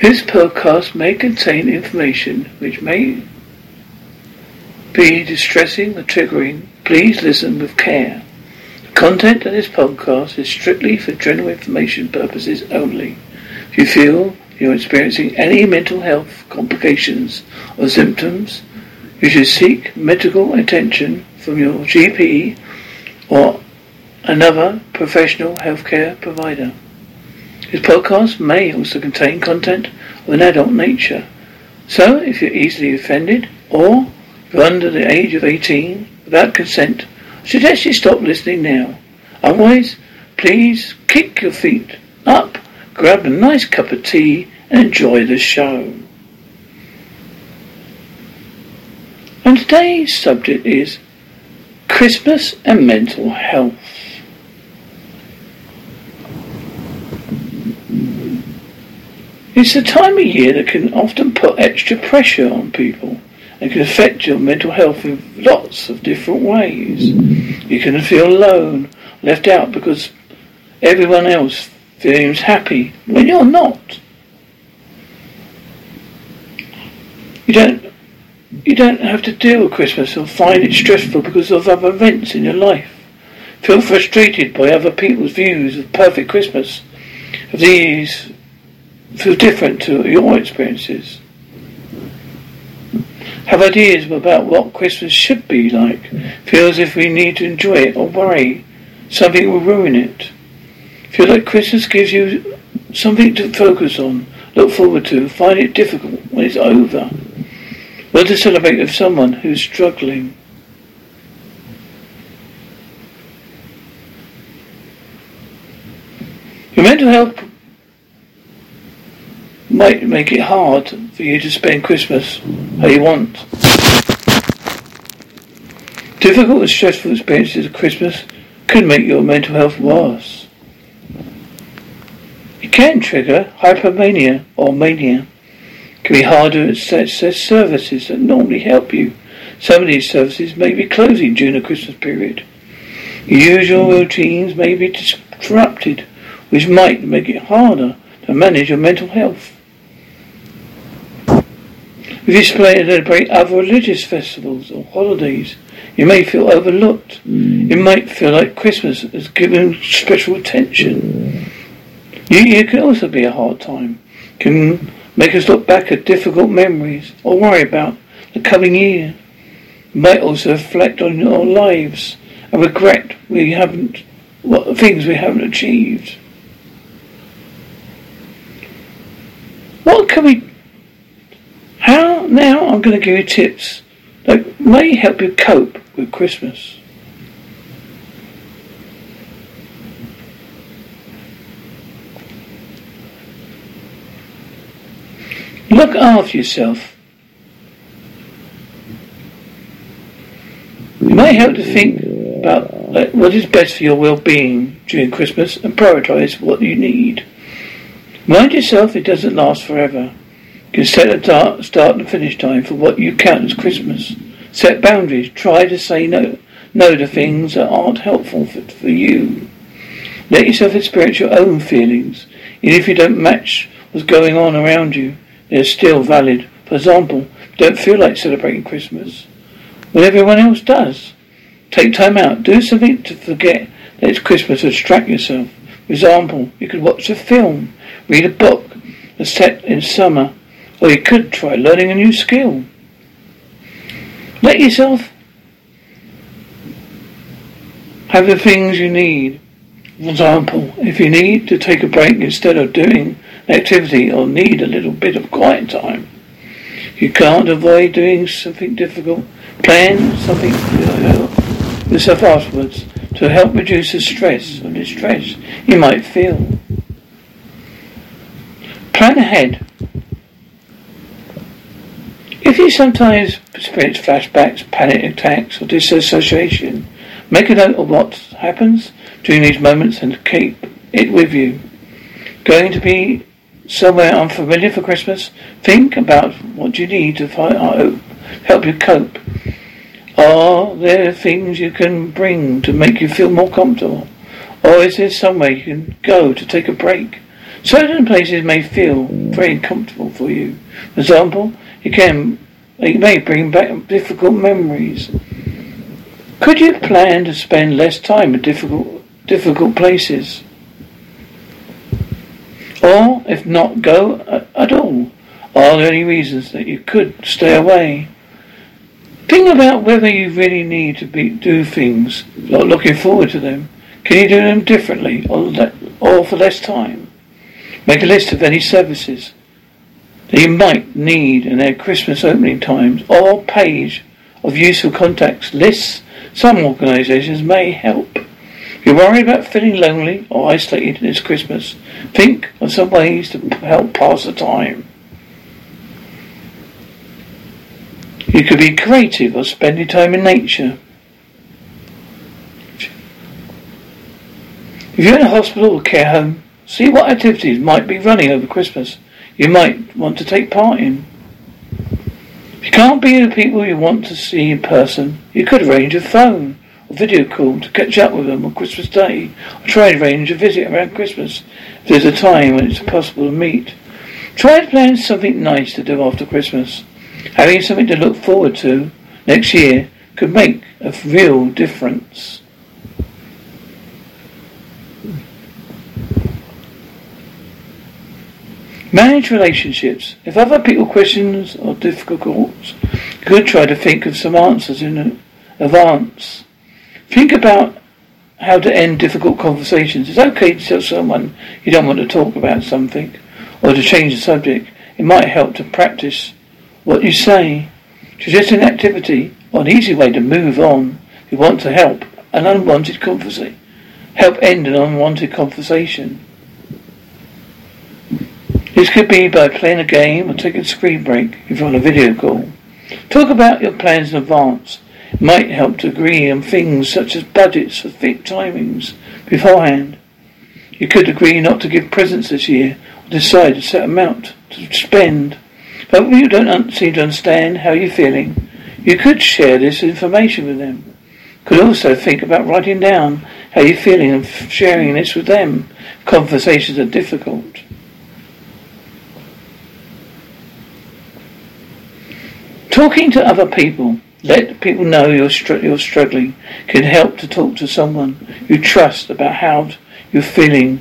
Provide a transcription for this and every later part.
This podcast may contain information which may be distressing or triggering. Please listen with care. The content of this podcast is strictly for general information purposes only. If you feel you're experiencing any mental health complications or symptoms, you should seek medical attention from your GP or another professional healthcare provider. This podcast may also contain content of an adult nature. So, if you're easily offended or you're under the age of 18 without consent, I suggest you stop listening now. Otherwise, please kick your feet up, grab a nice cup of tea, and enjoy the show. And today's subject is Christmas and mental health. It's a time of year that can often put extra pressure on people and can affect your mental health in lots of different ways. You can feel alone, left out because everyone else feels happy when you're not. You don't you don't have to deal with Christmas or find it stressful because of other events in your life. Feel frustrated by other people's views of perfect Christmas. Of these feel different to your experiences. Have ideas about what Christmas should be like. Feel as if we need to enjoy it or worry something will ruin it. Feel like Christmas gives you something to focus on, look forward to, find it difficult when it's over. Well to celebrate with someone who's struggling. Your mental health might make it hard for you to spend Christmas how you want. Difficult and stressful experiences of Christmas could make your mental health worse. It can trigger hypomania or mania. It can be harder to access services that normally help you. Some of these services may be closing during the Christmas period. Your usual routines may be disrupted, which might make it harder to manage your mental health. If you celebrate other religious festivals or holidays, you may feel overlooked. Mm. It might feel like Christmas is given special attention. Mm. New Year can also be a hard time. Can make us look back at difficult memories or worry about the coming year. It might also reflect on our lives and regret we haven't what things we haven't achieved. What can we how now I'm going to give you tips that may help you cope with Christmas. Look after yourself. It may help to think about what is best for your well-being during Christmas and prioritize what you need. Mind yourself it doesn't last forever. You can set a start and finish time for what you count as Christmas. Set boundaries. Try to say no, no to things that aren't helpful for, for you. Let yourself experience your own feelings. Even if you don't match what's going on around you, they're still valid. For example, don't feel like celebrating Christmas when everyone else does. Take time out. Do something to forget that it's Christmas distract yourself. For example, you could watch a film, read a book that's set in summer or you could try learning a new skill. Let yourself have the things you need. For example, if you need to take a break instead of doing an activity or need a little bit of quiet time, you can't avoid doing something difficult. Plan something yourself afterwards to help reduce the stress or distress you might feel. Plan ahead if you sometimes experience flashbacks, panic attacks, or dissociation, make a note of what happens during these moments and keep it with you. Going to be somewhere unfamiliar for Christmas? Think about what you need to find, help you cope. Are there things you can bring to make you feel more comfortable? Or is there somewhere you can go to take a break? Certain places may feel very comfortable for you. For example, it can it may bring back difficult memories. Could you plan to spend less time in difficult difficult places? Or, if not, go uh, at all? Are there any reasons that you could stay away? Think about whether you really need to be, do things, not looking forward to them. Can you do them differently or, or for less time? Make a list of any services that you might need in their Christmas opening times or page of useful contacts lists. Some organizations may help. If you're worried about feeling lonely or isolated this Christmas, think of some ways to help pass the time. You could be creative or spend your time in nature. If you're in a hospital or care home, see what activities might be running over Christmas you might want to take part in. If you can't be the people you want to see in person, you could arrange a phone or video call to catch up with them on Christmas Day, or try and arrange a visit around Christmas if there's a time when it's possible to meet. Try to plan something nice to do after Christmas. Having something to look forward to next year could make a real difference. Manage relationships. If other people questions or difficult, could try to think of some answers in advance. Think about how to end difficult conversations. It's okay to tell someone you don't want to talk about something or to change the subject. It might help to practice what you say. Suggest an activity or an easy way to move on you want to help an unwanted conversation. Help end an unwanted conversation. This could be by playing a game or taking a screen break if you're on a video call. Talk about your plans in advance. It might help to agree on things such as budgets or fit timings beforehand. You could agree not to give presents this year or decide a set amount to spend. But if you don't seem to understand how you're feeling, you could share this information with them. Could also think about writing down how you're feeling and sharing this with them. Conversations are difficult. Talking to other people, let people know you're, str- you're struggling, can help to talk to someone you trust about how you're feeling.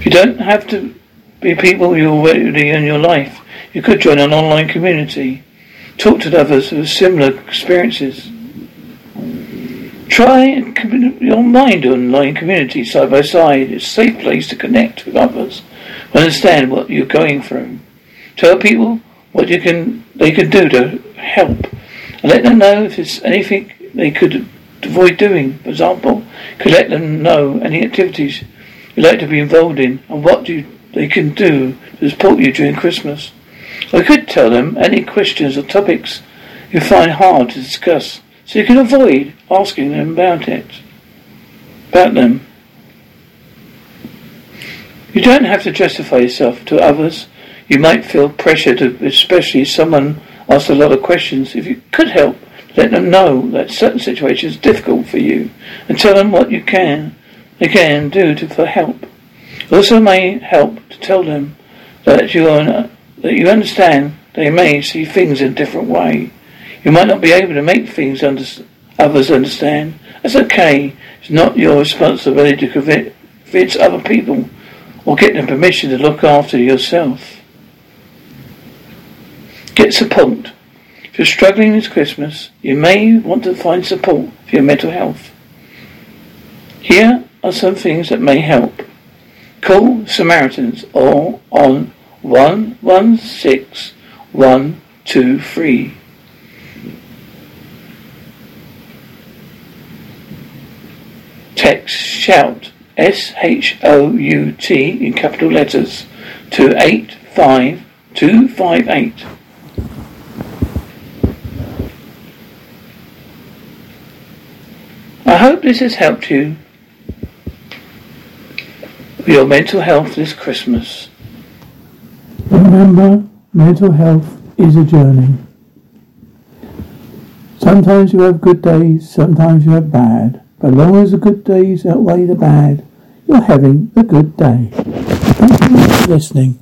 You don't have to be people you're already in your life. You could join an online community. Talk to others with similar experiences. Try your mind online community side by side. It's a safe place to connect with others, understand what you're going through. Tell people what you can they can do to help, and let them know if there's anything they could avoid doing. For example, could let them know any activities you'd like to be involved in and what you, they can do to support you during Christmas. I could tell them any questions or topics you find hard to discuss, so you can avoid asking them about it, about them. You don't have to justify yourself to others you might feel pressure to, especially if someone asks a lot of questions. If you could help, let them know that certain situations are difficult for you and tell them what you can, they can do to, for help. Also may help to tell them that you are, that you understand they may see things in a different way. You might not be able to make things under, others understand. That's okay. It's not your responsibility to convince other people or get them permission to look after yourself. Get support. If you're struggling this Christmas, you may want to find support for your mental health. Here are some things that may help. Call Samaritans or on 116123. Text shout S H O U T in capital letters to 85258. I hope this has helped you with your mental health this Christmas. Remember, mental health is a journey. Sometimes you have good days, sometimes you have bad. But as long as the good days outweigh the bad, you're having a good day. Thank you for listening.